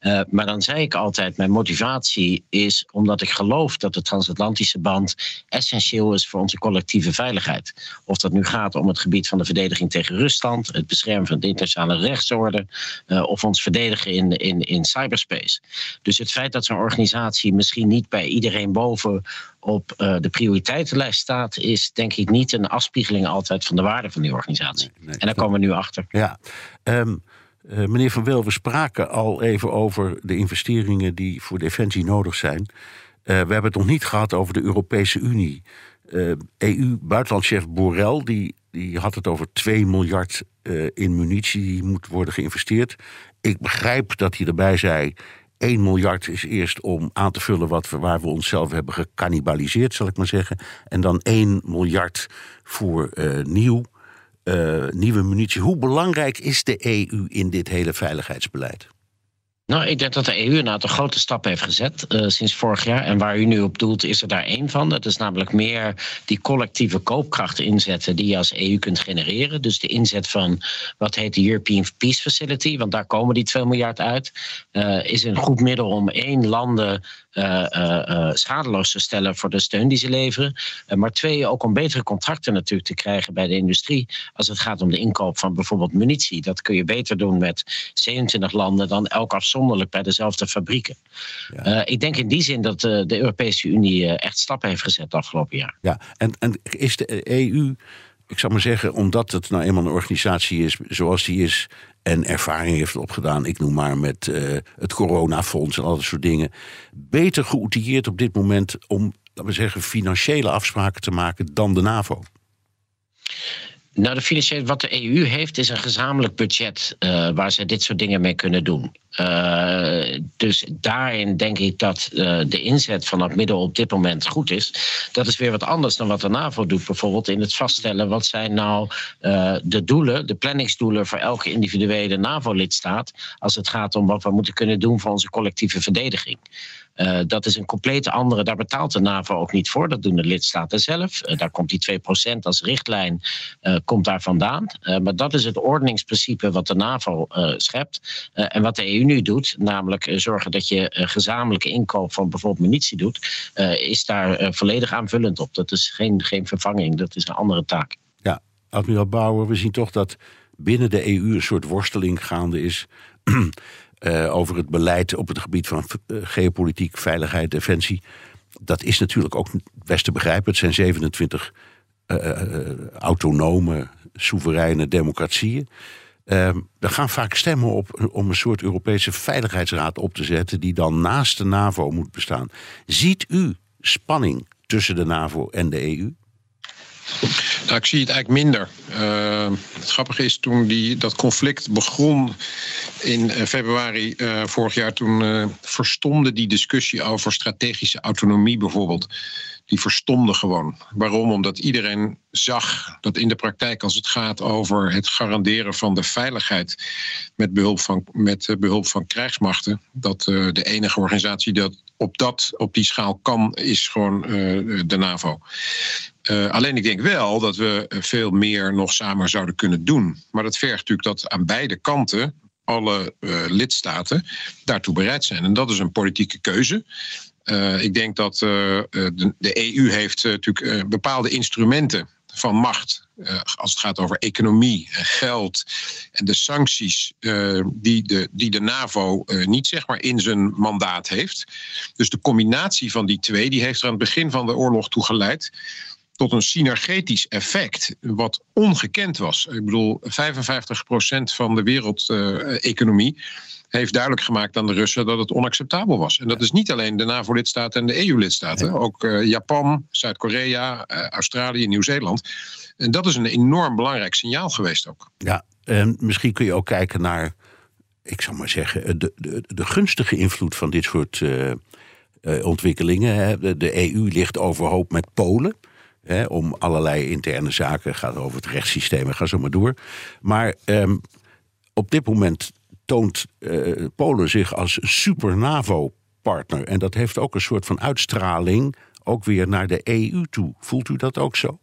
Uh, maar dan zei ik altijd: mijn motivatie is omdat ik geloof dat de transatlantische band essentieel is voor onze collectieve veiligheid. Of dat nu gaat om het gebied van de verdediging tegen Rusland, het beschermen van de internationale rechtsorde, uh, of ons verdedigen in, in, in cyberspace. Dus het feit dat zo'n organisatie misschien niet bij iedereen boven op de prioriteitenlijst staat, is denk ik niet een afspiegeling altijd van de waarde van die organisatie. Nee, nee, en daar komen we nu achter. Ja, um, uh, meneer Van Wil, we spraken al even over de investeringen die voor defensie nodig zijn. Uh, we hebben het nog niet gehad over de Europese Unie. EU-buitenlandchef e Borrell die, die had het over 2 miljard in munitie die moet worden geïnvesteerd. Ik begrijp dat hij erbij zei: 1 miljard is eerst om aan te vullen wat we, waar we onszelf hebben gecannibaliseerd, zal ik maar zeggen. En dan 1 miljard voor uh, nieuw, uh, nieuwe munitie. Hoe belangrijk is de EU in dit hele veiligheidsbeleid? Nou, ik denk dat de EU een grote stappen heeft gezet uh, sinds vorig jaar. En waar u nu op doelt, is er daar één van. Dat is namelijk meer die collectieve koopkracht inzetten die je als EU kunt genereren. Dus de inzet van wat heet de European Peace Facility, want daar komen die 2 miljard uit, uh, is een goed middel om één landen uh, schadeloos te stellen voor de steun die ze leveren. maar twee, ook om betere contracten natuurlijk te krijgen bij de industrie. Als het gaat om de inkoop van bijvoorbeeld munitie. Dat kun je beter doen met 27 landen dan elk afzonderlijk bij dezelfde fabrieken. Ja. ik denk in die zin dat de Europese Unie echt stappen heeft gezet het afgelopen jaar. Ja, en, en is de EU ik zou maar zeggen, omdat het nou eenmaal een organisatie is zoals die is en ervaring heeft opgedaan, ik noem maar met uh, het coronafonds en al dat soort dingen, beter geoutilleerd op dit moment om, laten we zeggen, financiële afspraken te maken dan de NAVO? Nou, de financiële, wat de EU heeft, is een gezamenlijk budget uh, waar ze dit soort dingen mee kunnen doen. Uh, dus daarin denk ik dat uh, de inzet van dat middel op dit moment goed is. Dat is weer wat anders dan wat de NAVO doet, bijvoorbeeld in het vaststellen wat zijn nou de doelen, de planningsdoelen voor elke individuele NAVO-lidstaat. Als het gaat om wat we moeten kunnen doen voor onze collectieve verdediging. Uh, dat is een compleet andere, daar betaalt de NAVO ook niet voor. Dat doen de lidstaten zelf. Uh, daar komt die 2% als richtlijn uh, komt daar vandaan. maar dat is het ordeningsprincipe wat de NAVO schept. en wat de EU nu doet, namelijk zorgen dat je gezamenlijke inkoop van bijvoorbeeld munitie doet, is daar volledig aanvullend op. Dat is geen, geen vervanging, dat is een andere taak. Ja, admiraal Bauer, we zien toch dat binnen de EU een soort worsteling gaande is. [CLEARS THROAT] uh, over het beleid op het gebied van uh, geopolitiek, veiligheid, defensie. Dat is natuurlijk ook best te begrijpen. Het zijn 27 uh, autonome, soevereine democratieën. Ehm, er gaan vaak stemmen op om een soort Europese veiligheidsraad op te zetten, die dan naast de NAVO moet bestaan. Ziet u spanning tussen de NAVO en de EU? Nou, ik zie het eigenlijk minder. Uh, het grappige is, toen die, dat conflict begon in uh, februari uh, vorig jaar, toen verstomde die discussie over strategische autonomie bijvoorbeeld. Die verstomde gewoon. Waarom? Omdat iedereen zag dat in de praktijk, als het gaat over het garanderen van de veiligheid met behulp van, met behulp van krijgsmachten, dat de enige organisatie dat op, dat op die schaal kan, is gewoon de NAVO. Uh, alleen ik denk wel dat we veel meer nog samen zouden kunnen doen. Maar dat vergt natuurlijk dat aan beide kanten alle uh, lidstaten daartoe bereid zijn. En dat is een politieke keuze. Ik denk dat de, de, EU heeft natuurlijk bepaalde instrumenten van macht. als het gaat over economie en geld en de sancties die, de, die de NAVO niet zeg maar in zijn mandaat heeft. Dus de combinatie van die twee die heeft er aan het begin van de oorlog toe geleid tot een synergetisch effect, wat ongekend was. Ik bedoel, 55% van de wereldeconomie heeft duidelijk gemaakt aan de Russen dat het onacceptabel was. En dat is niet alleen de NAVO-lidstaten en de EU-lidstaten, ook uh, Japan, Zuid-Korea, uh, Australië, Nieuw-Zeeland. En dat is een enorm belangrijk signaal geweest ook. Ja, En misschien kun je ook kijken naar, ik zou maar zeggen, de, de, de gunstige invloed van dit soort uh, uh, ontwikkelingen. Hè. De, de, EU ligt overhoop met Polen. Om allerlei interne zaken, gaat over het rechtssysteem en ga zo maar door. Maar um, op dit moment toont uh, Polen zich als super NAVO-partner. En dat heeft ook een soort van uitstraling, ook weer naar de EU toe. Voelt u dat ook zo?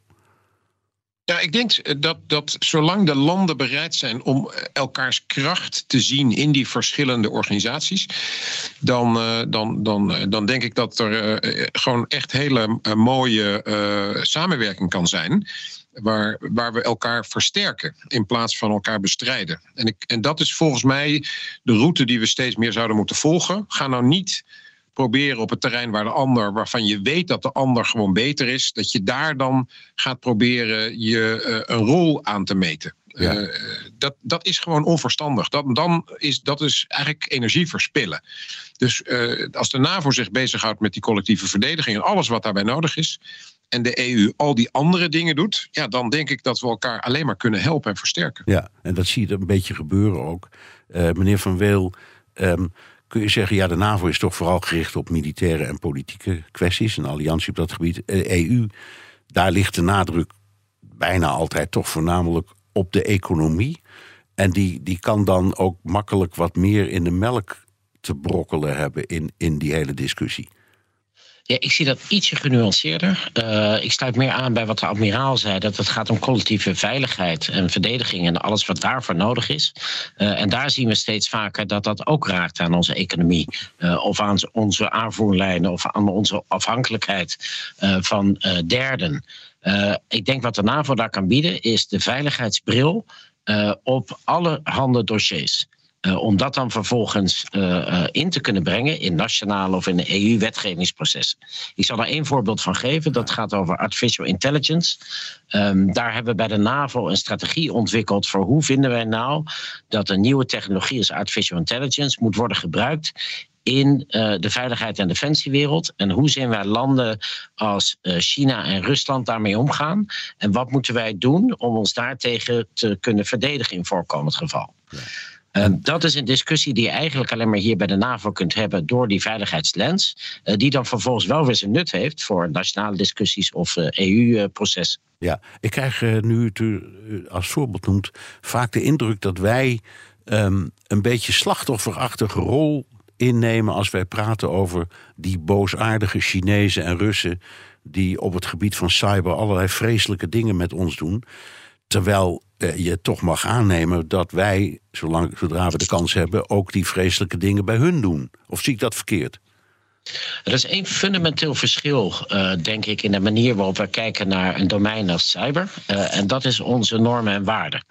Ja, ik denk dat, dat zolang de landen bereid zijn om elkaars kracht te zien in die verschillende organisaties, dan, uh, dan, dan, dan denk ik dat er gewoon echt hele mooie samenwerking kan zijn. Waar, waar we elkaar versterken in plaats van elkaar bestrijden. En, ik, en dat is volgens mij de route die we steeds meer zouden moeten volgen. Ga nou niet proberen op het terrein waar de ander, waarvan je weet dat de ander gewoon beter is, dat je daar dan gaat proberen je uh, een rol aan te meten. Ja. Uh, dat, dat is gewoon onverstandig. Dat, dan is, dat is eigenlijk energie verspillen. Dus uh, als de NAVO zich bezighoudt met die collectieve verdediging en alles wat daarbij nodig is, en de EU al die andere dingen doet, ja, dan denk ik dat we elkaar alleen maar kunnen helpen en versterken. Ja, en dat zie je een beetje gebeuren ook. meneer Van Weel. Um, kun je zeggen, ja, de NAVO is toch vooral gericht op militaire en politieke kwesties, een alliantie op dat gebied. EU, daar ligt de nadruk bijna altijd toch voornamelijk op de economie. En die, die kan dan ook makkelijk wat meer in de melk te brokkelen hebben in, in die hele discussie. Ja, ik zie dat ietsje genuanceerder. Uh, ik sluit meer aan bij wat de admiraal zei: dat het gaat om collectieve veiligheid en verdediging en alles wat daarvoor nodig is. Uh, en daar zien we steeds vaker dat dat ook raakt aan onze economie, uh, of aan onze aanvoerlijnen, of aan onze afhankelijkheid van derden. ik denk wat de NAVO daar kan bieden, is de veiligheidsbril op alle handen dossiers. Uh, om dat dan vervolgens uh, uh, in te kunnen brengen in nationale of in de EU-wetgevingsprocessen. Ik zal er één voorbeeld van geven. Dat gaat over artificial intelligence. Um, daar hebben we bij de NAVO een strategie ontwikkeld voor hoe vinden wij nou dat een nieuwe technologie als artificial intelligence moet worden gebruikt in de veiligheid- en defensiewereld. En hoe zien wij landen als China en Rusland daarmee omgaan? En wat moeten wij doen om ons daartegen te kunnen verdedigen in voorkomend geval? Ja. Uh, dat is een discussie die je eigenlijk alleen maar hier bij de NAVO kunt hebben door die veiligheidslens, uh, die dan vervolgens wel weer zijn nut heeft voor nationale discussies of uh, EU-processen. Ja, ik krijg nu u als voorbeeld noemt vaak de indruk dat wij um, een beetje slachtofferachtige rol innemen als wij praten over die boosaardige Chinezen en Russen die op het gebied van cyber allerlei vreselijke dingen met ons doen. Terwijl eh, je toch mag aannemen dat wij, zolang, zodra we de kans hebben, ook die vreselijke dingen bij hun doen. Of zie ik dat verkeerd? Er is één fundamenteel verschil, uh, denk ik, in de manier waarop we kijken naar een domein als cyber. Uh, en dat is onze normen en waarden.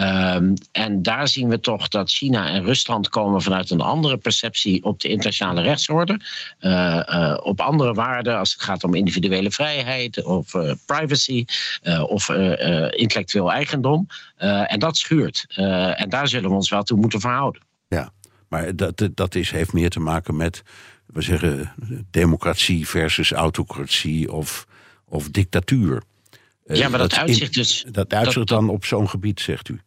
Um, en daar zien we toch dat China en Rusland komen vanuit een andere perceptie op de internationale rechtsorde. Uh, uh, op andere waarden als het gaat om individuele vrijheid of uh, privacy of intellectueel eigendom. en dat schuurt. en daar zullen we ons wel toe moeten verhouden. Ja, maar dat, dat is, heeft meer te maken met, we zeggen, democratie versus autocratie of, of dictatuur. Ja, maar dat, dat uitzicht dus. Dat uitzicht dan op zo'n gebied, zegt u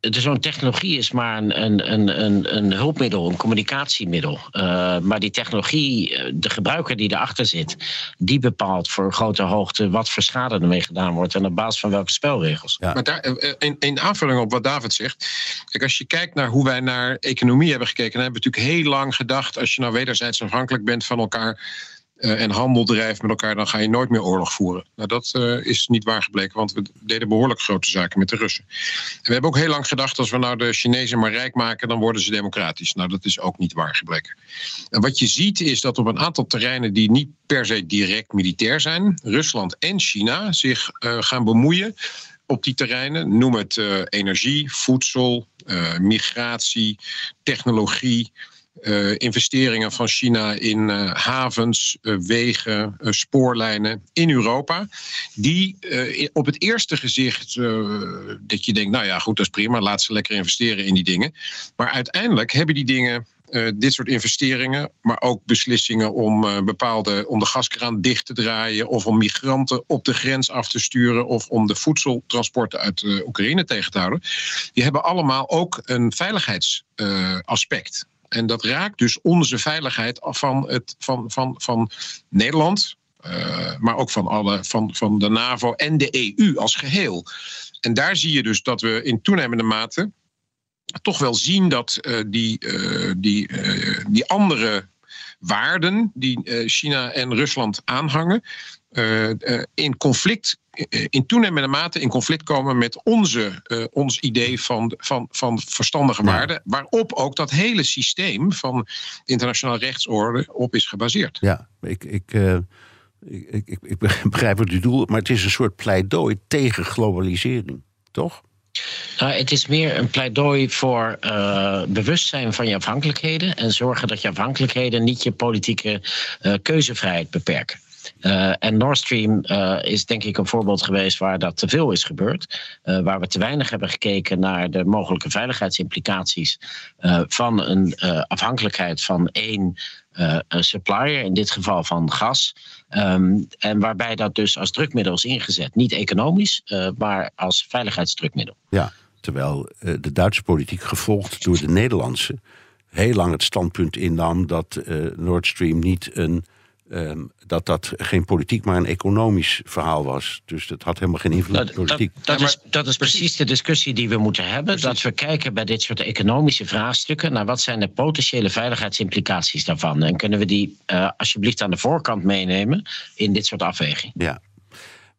zo'n technologie is maar een, een, een, een, hulpmiddel, een communicatiemiddel. Uh, maar die technologie, de gebruiker die erachter zit, die bepaalt voor een grote hoogte wat voor schade ermee gedaan wordt en op basis van welke spelregels. Ja. Maar daar, in, in aanvulling op wat David zegt, kijk, als je kijkt naar hoe wij naar economie hebben gekeken, dan hebben we natuurlijk heel lang gedacht, als je nou wederzijds afhankelijk bent van elkaar en handel drijft met elkaar, dan ga je nooit meer oorlog voeren. Nou, dat uh, is niet waar gebleken, want we deden behoorlijk grote zaken met de Russen. En we hebben ook heel lang gedacht, als we nou de Chinezen maar rijk maken, dan worden ze democratisch. Nou, dat is ook niet waar gebleken. En wat je ziet is dat op een aantal terreinen die niet per se direct militair zijn, Rusland en China zich uh, gaan bemoeien op die terreinen. Noem het energie, voedsel, migratie, technologie. Uh, investeringen van China in uh, havens, uh, wegen, spoorlijnen in Europa. Die op het eerste gezicht dat je denkt, nou ja, goed, dat is prima, laat ze lekker investeren in die dingen. Maar uiteindelijk hebben die dingen dit soort investeringen, maar ook beslissingen om, bepaalde, om de gaskraan dicht te draaien of om migranten op de grens af te sturen of om de voedseltransporten uit Oekraïne tegen te houden, die hebben allemaal ook een veiligheidsaspect. En dat raakt dus onze veiligheid van, het, van, van, van Nederland, maar ook van, alle, van, van de NAVO en de EU als geheel. En daar zie je dus dat we in toenemende mate toch wel zien dat uh, die, uh, die, die andere waarden die China en Rusland aanhangen, in conflict, in toenemende mate in conflict komen met onze, ons idee van, van, van verstandige ja. waarden, waarop ook dat hele systeem van internationale rechtsorde op is gebaseerd. Ja, ik. ik ik, ik, ik begrijp [LAUGHS] wat u doelt, maar het is een soort pleidooi tegen globalisering, toch? Nou, het is meer een pleidooi voor uh, bewustzijn van je afhankelijkheden en zorgen dat je afhankelijkheden niet je politieke uh, keuzevrijheid beperken. Uh, en Nord Stream uh, is denk ik een voorbeeld geweest waar dat te veel is gebeurd. Uh, waar we te weinig hebben gekeken naar de mogelijke veiligheidsimplicaties van een afhankelijkheid van één supplier, in dit geval van gas. Um, en waarbij dat dus als drukmiddel is ingezet. Niet economisch, maar als veiligheidsdrukmiddel. Ja, terwijl de Duitse politiek gevolgd door de Nederlandse heel lang het standpunt innam dat Nord Stream niet een Um, dat dat geen politiek, maar een economisch verhaal was. Dus dat had helemaal geen invloed op politiek. Dat, dat, is, dat is precies de discussie die we moeten hebben. Precies. Dat we kijken bij dit soort economische vraagstukken... naar wat zijn de potentiële veiligheidsimplicaties daarvan. En kunnen we die uh, alsjeblieft aan de voorkant meenemen in dit soort afwegingen. Ja.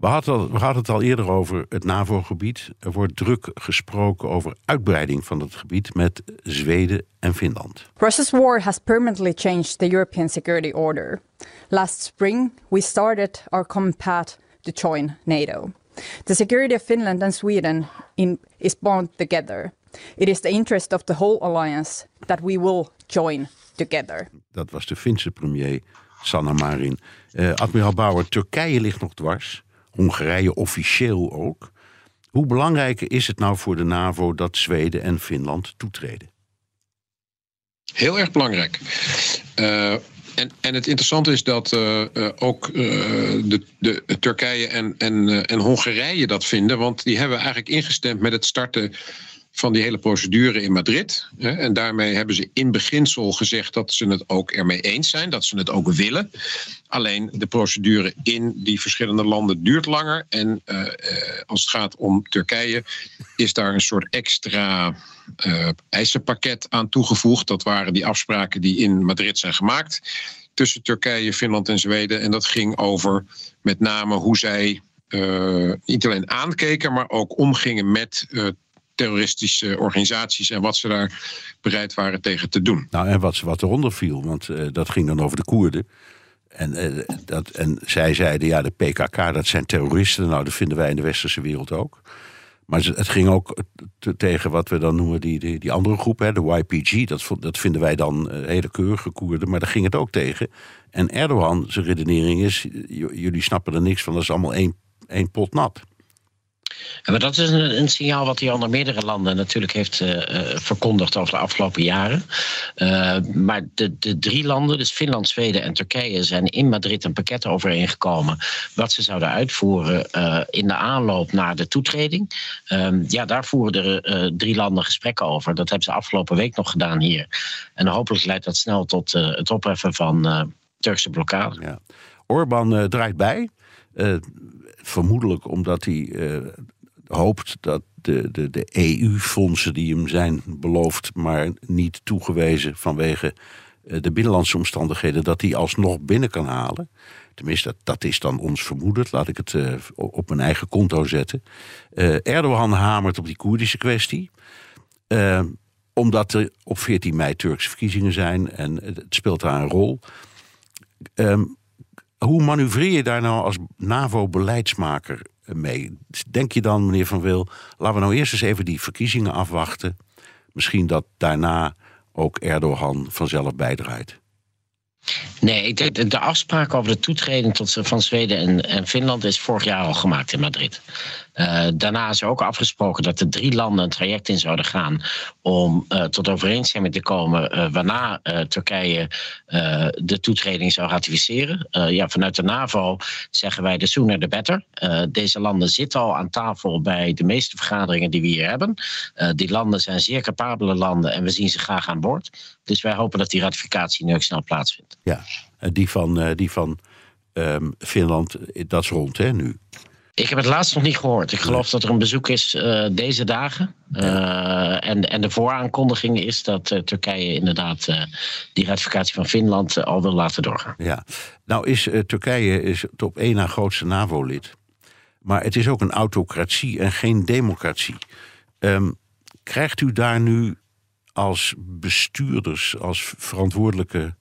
We hadden, we hadden het al eerder over het NAVO-gebied. Er wordt druk gesproken over uitbreiding van het gebied met Zweden en Finland. Russia's war has permanently changed the European security order. Last spring, we started our common path to join NATO. The security of Finland and Sweden in, is bound together. It is the interest of the whole alliance that we will join together. Dat was de Finse premier Sanna Marin. Uh, admiraal Bauer, Turkije ligt nog dwars. Hongarije officieel ook. Hoe belangrijk is het nou voor de NAVO dat Zweden en Finland toetreden? Heel erg belangrijk. Uh, en, en het interessante is dat uh, uh, ook de, de, Turkije en, en, en Hongarije dat vinden. Want die hebben eigenlijk ingestemd met het starten van die hele procedure in Madrid. En daarmee hebben ze in beginsel gezegd dat ze het ook ermee eens zijn, dat ze het ook willen. Alleen de procedure in die verschillende landen duurt langer. En uh, als het gaat om Turkije, is daar een soort extra uh, eisenpakket aan toegevoegd. Dat waren die afspraken die in Madrid zijn gemaakt tussen Turkije, Finland en Zweden. En dat ging over met name hoe zij niet alleen aankeken, maar ook omgingen met terroristische organisaties en wat ze daar bereid waren tegen te doen. Nou, en wat, wat eronder viel, want uh, dat ging dan over de Koerden. En, uh, dat, en zij zeiden, ja, de PKK, dat zijn terroristen. Nou, dat vinden wij in de westerse wereld ook. Maar het ging ook te, tegen wat we dan noemen die, die, andere groep, hè, de YPG. Dat, dat vinden wij dan uh, hele keurige Koerden, maar daar ging het ook tegen. En Erdogan, zijn redenering is, jullie snappen er niks van, dat is allemaal één, één pot nat. Maar dat is een, een, signaal wat hij al naar meerdere landen natuurlijk heeft uh, verkondigd over de afgelopen jaren. Uh, maar de, de, drie landen, dus Finland, Zweden en Turkije, zijn in Madrid een pakket overeengekomen wat ze zouden uitvoeren in de aanloop naar de toetreding. Ehm, ja, daar voeren er drie landen gesprekken over. Dat hebben ze afgelopen week nog gedaan hier. En hopelijk leidt dat snel tot het opheffen van Turkse blokkade. Ja. Orbán draait bij vermoedelijk omdat hij uh, hoopt dat de, de, de EU-fondsen die hem zijn beloofd, maar niet toegewezen vanwege uh, de binnenlandse omstandigheden, dat hij alsnog binnen kan halen. Tenminste, dat, dat is dan ons vermoeden. Laat ik het uh, op mijn eigen konto zetten. Erdogan hamert op die Koerdische kwestie omdat er op 14 mei Turkse verkiezingen zijn en het speelt daar een rol. Um, hoe manoeuvreer je daar nou als NAVO-beleidsmaker mee? Denk je dan, meneer Van Wil, laten we nou eerst eens even die verkiezingen afwachten. Misschien dat daarna ook Erdogan vanzelf bijdraait. Nee, denk de afspraak over de toetreding tot, van Zweden en, en Finland is vorig jaar al gemaakt in Madrid. Uh, daarna is er ook afgesproken dat de drie landen een traject in zouden gaan om uh, tot overeenstemming te komen uh, waarna Turkije de toetreding zou ratificeren. ja, vanuit de NAVO zeggen wij de sooner the better. deze landen zitten al aan tafel bij de meeste vergaderingen die we hier hebben. die landen zijn zeer capabele landen en we zien ze graag aan boord. Dus wij hopen dat die ratificatie nu ook snel plaatsvindt. Ja, die van, die van um, Finland, dat is rond hè, nu. Ik heb het laatst nog niet gehoord. Ik geloof dat er een bezoek is uh, deze dagen. Uh, en, en de vooraankondiging is dat uh, Turkije inderdaad die ratificatie van Finland al wil laten doorgaan. Ja, nou is Turkije is het op één na grootste NAVO-lid. Maar het is ook een autocratie en geen democratie. Um, krijgt u daar nu als bestuurders, als verantwoordelijke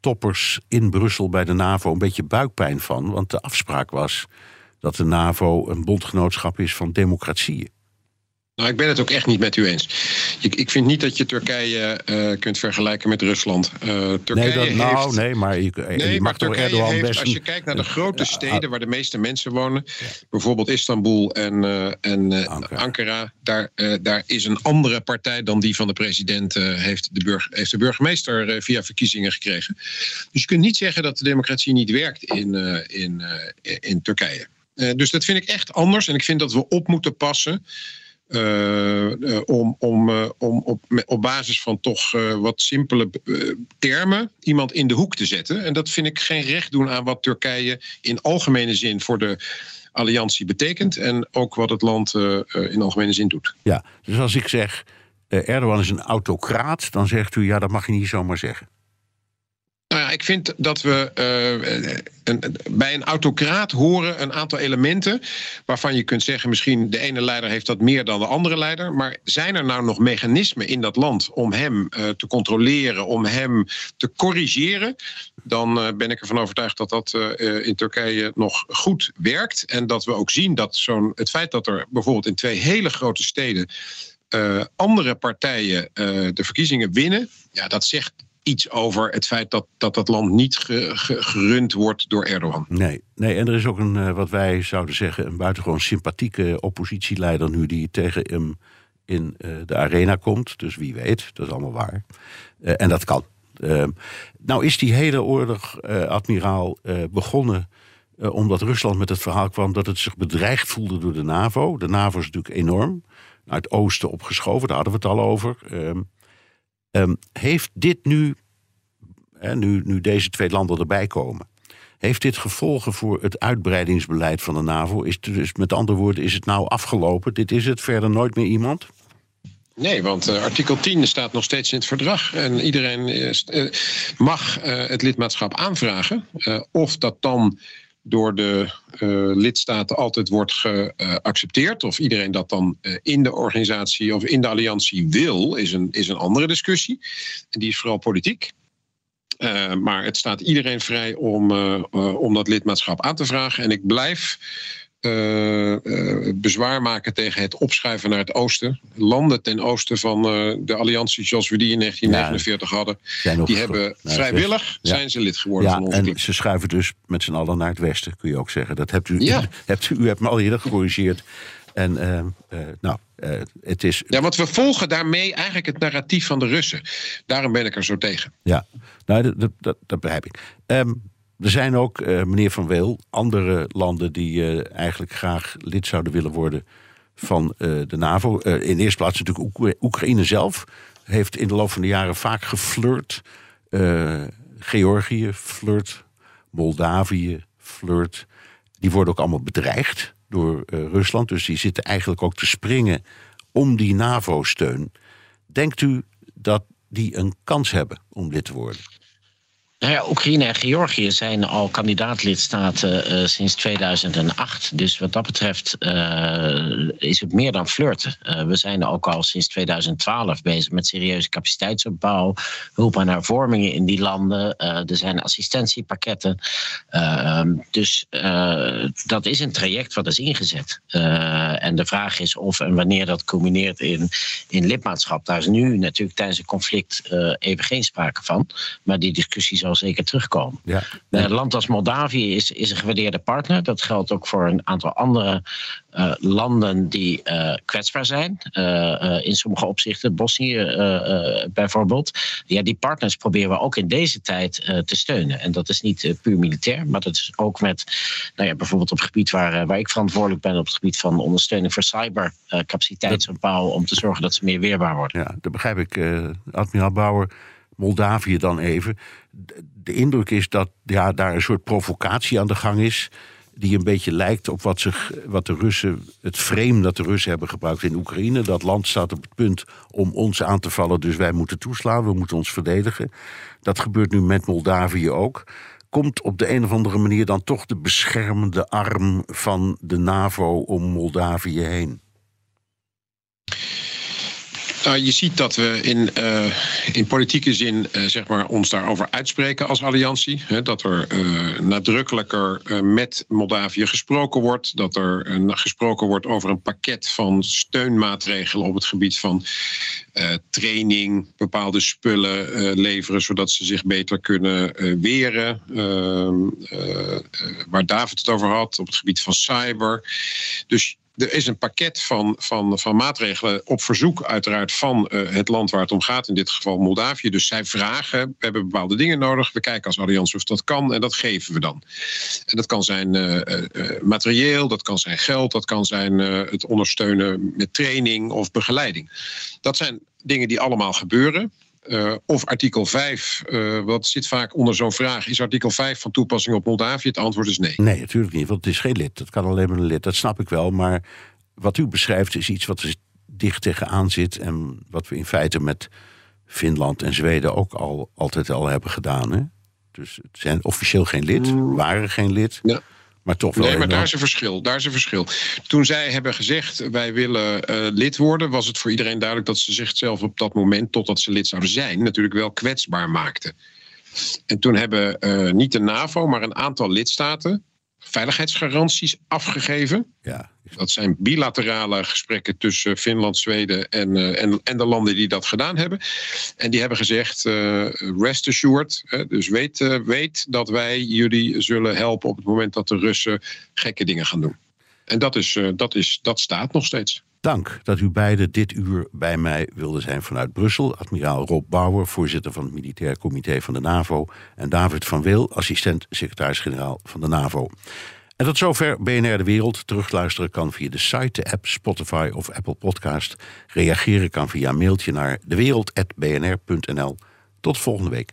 toppers in Brussel bij de NAVO een beetje buikpijn van? Want de afspraak was dat de NAVO een bondgenootschap is van democratieën. Nou, ik ben het ook echt niet met u eens. Ik, ik vind niet dat je Turkije uh, kunt vergelijken met Rusland. Uh, Turkije nee, dat, nou, heeft... nee, maar nee, Turkije heeft, als je kijkt naar de grote steden waar de meeste mensen wonen, bijvoorbeeld Istanbul en, uh, en Ankara, Ankara daar, daar is een andere partij dan die van de president, heeft, de burg, heeft de burgemeester via verkiezingen gekregen. Dus je kunt niet zeggen dat de democratie niet werkt in, in, in Turkije. Uh, dus dat vind ik echt anders. En ik vind dat we op moeten passen. Uh, uh, om, om, om op, op basis van toch wat simpele termen iemand in de hoek te zetten. En dat vind ik geen recht doen aan wat Turkije in algemene zin voor de alliantie betekent. En ook wat het land in algemene zin doet. Ja, dus als ik zeg Erdogan is een autocraat, dan zegt u ja, dat mag je niet zomaar zeggen. Nou ja, ik vind dat we een, bij een autocraat horen een aantal elementen waarvan je kunt zeggen misschien de ene leider heeft dat meer dan de andere leider. Maar zijn er nou nog mechanismen in dat land om hem uh, te controleren, om hem te corrigeren? Dan uh, ben ik ervan overtuigd dat dat in Turkije nog goed werkt. En dat we ook zien dat zo'n het feit dat er bijvoorbeeld in twee hele grote steden andere partijen de verkiezingen winnen, ja, dat zegt iets over het feit dat dat, dat land niet ge, ge, gerund wordt door Erdogan. Nee, nee, en er is ook een, uh, wat wij zouden zeggen, een buitengewoon sympathieke oppositieleider nu die tegen hem in uh, de arena komt. Dus wie weet, dat is allemaal waar. Uh, en dat kan. Ehm, nou is die hele oorlog, admiraal, begonnen omdat Rusland met het verhaal kwam dat het zich bedreigd voelde door de NAVO. De NAVO is natuurlijk enorm. Naar het oosten opgeschoven, daar hadden we het al over. Ehm, heeft dit nu, nu, nu deze twee landen erbij komen, heeft dit gevolgen voor het uitbreidingsbeleid van de NAVO? Is dus met andere woorden, is het nou afgelopen? Dit is het, verder nooit meer iemand? Nee, want uh, artikel 10 staat nog steeds in het verdrag. En iedereen uh, mag uh, het lidmaatschap aanvragen. of dat dan door de uh, lidstaten altijd wordt geaccepteerd. Of iedereen dat dan uh, in de organisatie of in de alliantie wil, is een, is een andere discussie. En die is vooral politiek. Maar het staat iedereen vrij om, om dat lidmaatschap aan te vragen. En ik blijf uh, uh, bezwaar maken tegen het opschuiven naar het oosten. Landen ten oosten van uh, de alliantie zoals we die in 1949 ja, hadden, die hebben vrijwillig ja. zijn ze lid geworden ja, van en club. ze schuiven dus met z'n allen naar het westen, kun je ook zeggen. Dat hebt u, ja. [LAUGHS] hebt, u hebt me al eerder gecorrigeerd. En nou, het is. Ja, want we volgen daarmee eigenlijk het narratief van de Russen. Daarom ben ik er zo tegen. Ja, nou, dat, dat, dat begrijp ik. Um, er zijn ook, uh, meneer Van Weel, andere landen die uh, eigenlijk graag lid zouden willen worden van uh, de NAVO. in eerste plaats natuurlijk Oek Oekraïne zelf. Heeft in de loop van de jaren vaak geflirt. Georgië flirt. Moldavië flirt. Die worden ook allemaal bedreigd door Rusland. Dus die zitten eigenlijk ook te springen om die NAVO-steun. Denkt u dat die een kans hebben om lid te worden? Nou ja, Oekraïne en Georgië zijn al kandidaatlidstaten uh, sinds 2008. Dus wat dat betreft uh, is het meer dan flirten. Uh, we zijn ook al sinds 2012 bezig met serieuze capaciteitsopbouw, hulp aan hervormingen in die landen. er zijn assistentiepakketten. Ehm, dus dat is een traject wat is ingezet. en de vraag is of en wanneer dat culmineert in, in lidmaatschap. Daar is nu natuurlijk tijdens het conflict even geen sprake van. Maar die discussie zal zeker terugkomen. Ja. Een land als Moldavië is, is een gewaardeerde partner. Dat geldt ook voor een aantal andere uh, landen die uh, kwetsbaar zijn. Uh, in sommige opzichten, Bosnië bijvoorbeeld. Ja, die partners proberen we ook in deze tijd te steunen. En dat is niet puur militair, maar dat is ook met, nou ja, bijvoorbeeld op het gebied waar, waar ik verantwoordelijk ben, op het gebied van ondersteuning voor cybercapaciteitsopbouw, om te zorgen dat ze meer weerbaar worden. Ja, dat begrijp ik, admiraal Bauer. Moldavië dan even. De indruk is dat ja, daar een soort provocatie aan de gang is. Die een beetje lijkt op wat, zich, wat de Russen, het frame dat de Russen hebben gebruikt in Oekraïne. Dat land staat op het punt om ons aan te vallen, dus wij moeten toeslaan, we moeten ons verdedigen. Dat gebeurt nu met Moldavië ook. Komt op de een of andere manier dan toch de beschermende arm van de NAVO om Moldavië heen? Nou, je ziet dat we in, uh, in politieke zin uh, zeg maar ons daarover uitspreken als alliantie. Dat er uh, nadrukkelijker met Moldavië gesproken wordt. Dat er gesproken wordt over een pakket van steunmaatregelen op het gebied van training, bepaalde spullen leveren, zodat ze zich beter kunnen weren. Ehm, waar David het over had, op het gebied van cyber. Dus er is een pakket van, van, van maatregelen op verzoek uiteraard van uh, het land waar het om gaat, in dit geval Moldavië. Dus zij vragen, we hebben bepaalde dingen nodig, we kijken als alliantie of dat kan en dat geven we dan. En dat kan zijn uh, uh, materieel, dat kan zijn geld, dat kan zijn het ondersteunen met training of begeleiding. Dat zijn dingen die allemaal gebeuren. Uh, of artikel 5, uh, wat zit vaak onder zo'n vraag, is artikel 5 van toepassing op Moldavië? Het antwoord is nee. Nee, natuurlijk niet, want het is geen lid. Dat kan alleen maar een lid, dat snap ik wel. Maar wat u beschrijft is iets wat er dicht tegenaan zit en wat we in feite met Finland en Zweden ook al, altijd al hebben gedaan. Hè? Dus het zijn officieel geen lid, mm. waren geen lid. Ja. Maar toch wel. Nee, maar daar is een verschil. Daar is een verschil. Toen zij hebben gezegd: wij willen uh, lid worden, was het voor iedereen duidelijk dat ze zichzelf op dat moment, totdat ze lid zouden zijn, natuurlijk wel kwetsbaar maakten. En toen hebben uh, niet de NAVO, maar een aantal lidstaten veiligheidsgaranties afgegeven. Ja. Dat zijn bilaterale gesprekken tussen Finland, Zweden en, uh, en, en, de landen die dat gedaan hebben. En die hebben gezegd: uh, rest assured. Uh, dus weet, weet dat wij jullie zullen helpen op het moment dat de Russen gekke dingen gaan doen. En dat, is, dat, is, dat staat nog steeds. Dank dat u beiden dit uur bij mij wilden zijn vanuit Brussel. Admiraal Rob Bauer, voorzitter van het Militair Comité van de NAVO. En David van Wil, assistent secretaris-generaal van de NAVO. En tot zover BNR De Wereld. Terugluisteren kan via de site, de app, Spotify of Apple Podcast. Reageren kan via mailtje naar dewereld.bnr.nl. Tot volgende week.